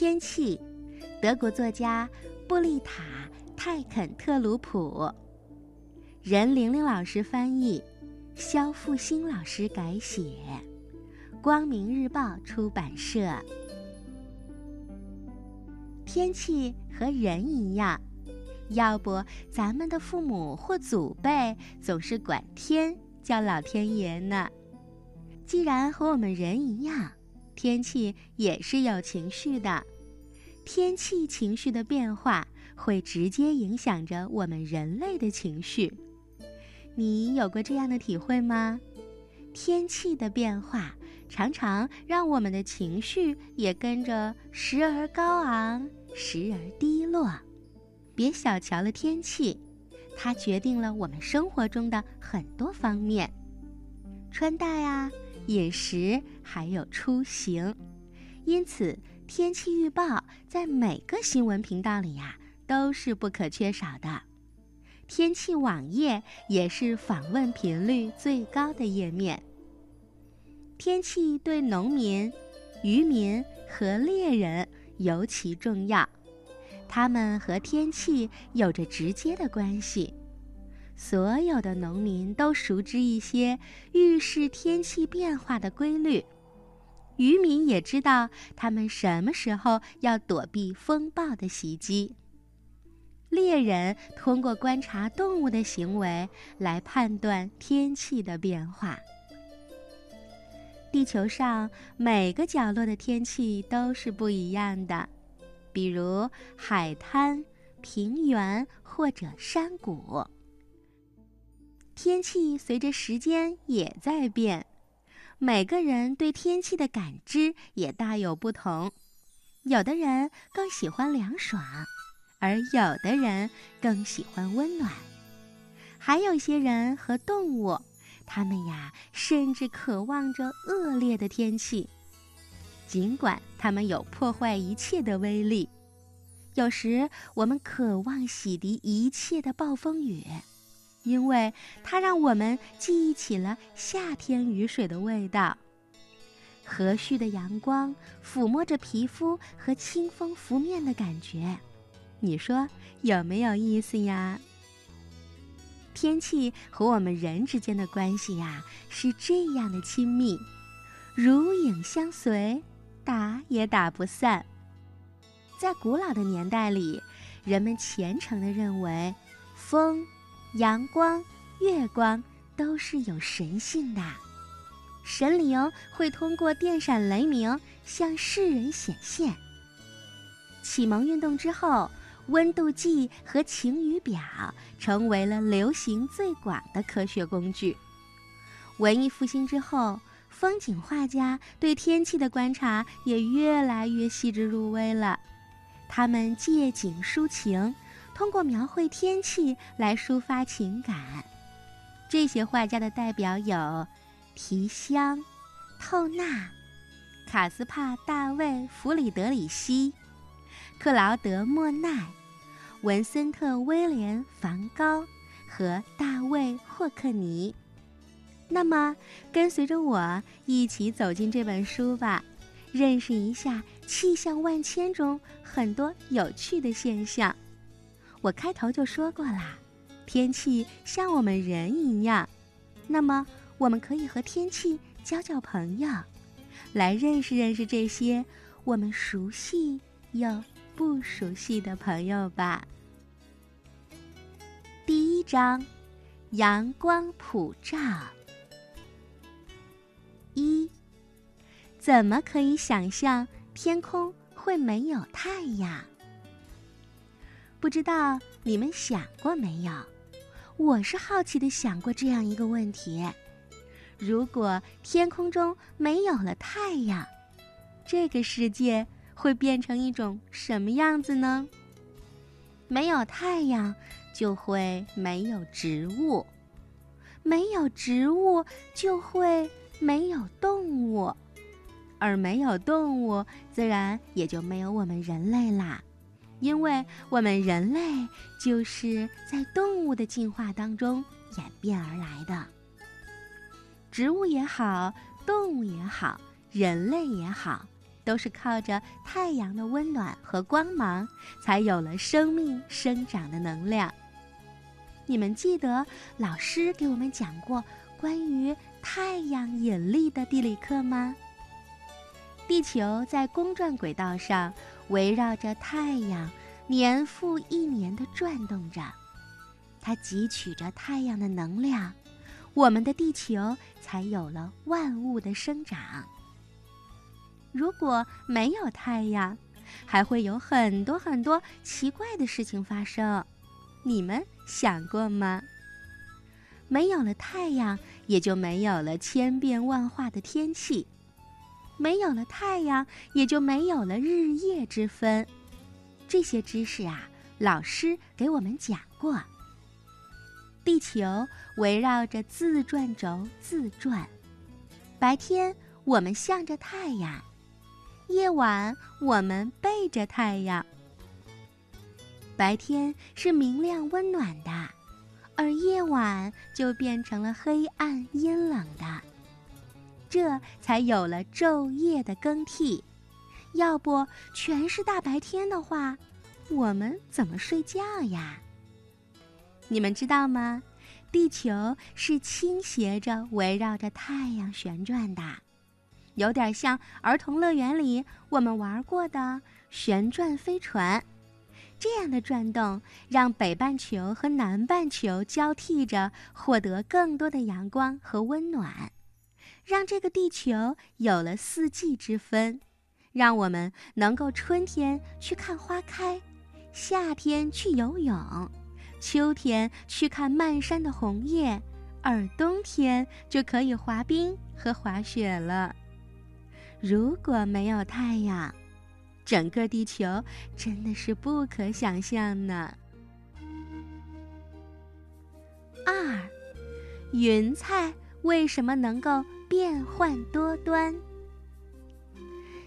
天气，德国作家布丽塔·泰肯特鲁普，任玲玲老师翻译，肖复兴老师改写，光明日报出版社。天气和人一样，要不咱们的父母或祖辈总是管天叫老天爷呢？既然和我们人一样。天气也是有情绪的，天气情绪的变化会直接影响着我们人类的情绪。你有过这样的体会吗？天气的变化常常让我们的情绪也跟着时而高昂，时而低落。别小瞧了天气，它决定了我们生活中的很多方面，穿戴啊。饮食还有出行，因此天气预报在每个新闻频道里呀都是不可缺少的。天气网页也是访问频率最高的页面。天气对农民、渔民和猎人尤其重要，他们和天气有着直接的关系。所有的农民都熟知一些预示天气变化的规律，渔民也知道他们什么时候要躲避风暴的袭击。猎人通过观察动物的行为来判断天气的变化。地球上每个角落的天气都是不一样的，比如海滩、平原或者山谷。天气随着时间也在变，每个人对天气的感知也大有不同。有的人更喜欢凉爽，而有的人更喜欢温暖。还有些人和动物，他们呀甚至渴望着恶劣的天气，尽管它们有破坏一切的威力。有时我们渴望洗涤一切的暴风雨。因为它让我们记忆起了夏天雨水的味道，和煦的阳光抚摸着皮肤和清风拂面的感觉，你说有没有意思呀？天气和我们人之间的关系呀是这样的亲密，如影相随，打也打不散。在古老的年代里，人们虔诚地认为风。阳光、月光都是有神性的，神灵会通过电闪雷鸣向世人显现。启蒙运动之后，温度计和晴雨表成为了流行最广的科学工具。文艺复兴之后，风景画家对天气的观察也越来越细致入微了，他们借景抒情。通过描绘天气来抒发情感，这些画家的代表有提香、透纳、卡斯帕·大卫·弗里德里希、克劳德·莫奈、文森特·威廉·梵高和大卫·霍克尼。那么，跟随着我一起走进这本书吧，认识一下气象万千中很多有趣的现象。我开头就说过啦，天气像我们人一样，那么我们可以和天气交交朋友，来认识认识这些我们熟悉又不熟悉的朋友吧。第一章，阳光普照。一，怎么可以想象天空会没有太阳？不知道你们想过没有？我是好奇的想过这样一个问题：如果天空中没有了太阳，这个世界会变成一种什么样子呢？没有太阳，就会没有植物；没有植物，就会没有动物；而没有动物，自然也就没有我们人类啦。因为我们人类就是在动物的进化当中演变而来的。植物也好，动物也好，人类也好，都是靠着太阳的温暖和光芒，才有了生命生长的能量。你们记得老师给我们讲过关于太阳引力的地理课吗？地球在公转轨道上围绕着太阳，年复一年地转动着，它汲取着太阳的能量，我们的地球才有了万物的生长。如果没有太阳，还会有很多很多奇怪的事情发生。你们想过吗？没有了太阳，也就没有了千变万化的天气；没有了太阳，也就没有了日夜之分。这些知识啊，老师给我们讲过。地球围绕着自转轴自转，白天我们向着太阳。夜晚，我们背着太阳。白天是明亮温暖的，而夜晚就变成了黑暗阴冷的。这才有了昼夜的更替。要不全是大白天的话，我们怎么睡觉呀？你们知道吗？地球是倾斜着围绕着太阳旋转的。有点像儿童乐园里我们玩过的旋转飞船，这样的转动让北半球和南半球交替着获得更多的阳光和温暖，让这个地球有了四季之分，让我们能够春天去看花开，夏天去游泳，秋天去看漫山的红叶，而冬天就可以滑冰和滑雪了。如果没有太阳，整个地球真的是不可想象呢。二，云彩为什么能够变幻多端？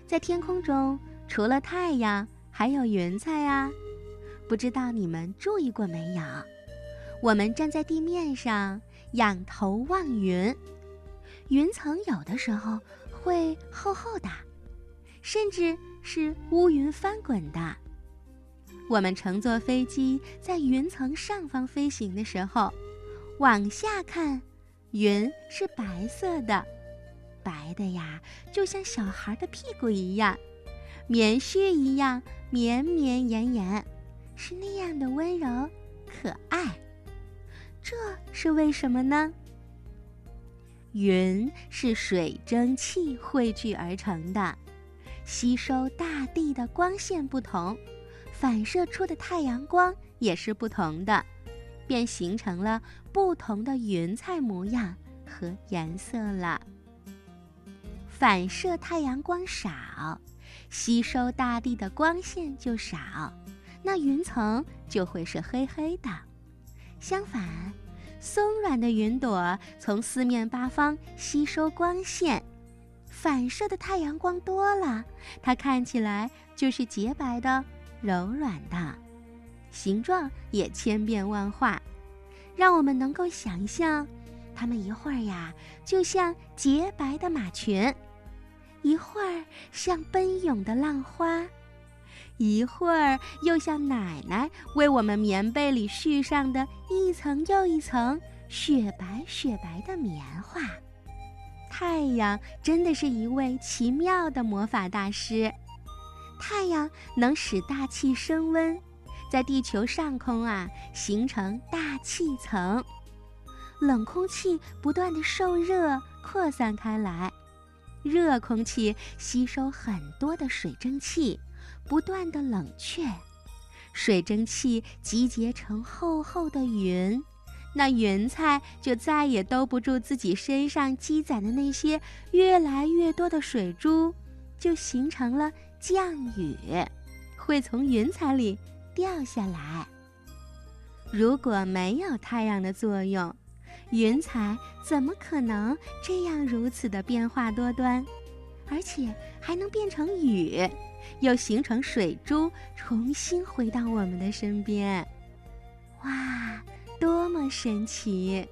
在天空中，除了太阳，还有云彩啊。不知道你们注意过没有？我们站在地面上，仰头望云，云层有的时候。会厚厚的，甚至是乌云翻滚的。我们乘坐飞机在云层上方飞行的时候，往下看，云是白色的，白的呀，就像小孩的屁股一样，棉絮一样绵绵延延，是那样的温柔可爱。这是为什么呢？云是水蒸气汇聚而成的，吸收大地的光线不同，反射出的太阳光也是不同的，便形成了不同的云彩模样和颜色了。反射太阳光少，吸收大地的光线就少，那云层就会是黑黑的。相反。松软的云朵从四面八方吸收光线，反射的太阳光多了，它看起来就是洁白的、柔软的，形状也千变万化，让我们能够想象，它们一会儿呀就像洁白的马群，一会儿像奔涌的浪花。一会儿又像奶奶为我们棉被里絮上的一层又一层雪白雪白的棉花。太阳真的是一位奇妙的魔法大师。太阳能使大气升温，在地球上空啊形成大气层，冷空气不断的受热扩散开来，热空气吸收很多的水蒸气。不断的冷却，水蒸气集结成厚厚的云，那云彩就再也兜不住自己身上积攒的那些越来越多的水珠，就形成了降雨，会从云彩里掉下来。如果没有太阳的作用，云彩怎么可能这样如此的变化多端，而且还能变成雨？又形成水珠，重新回到我们的身边。哇，多么神奇！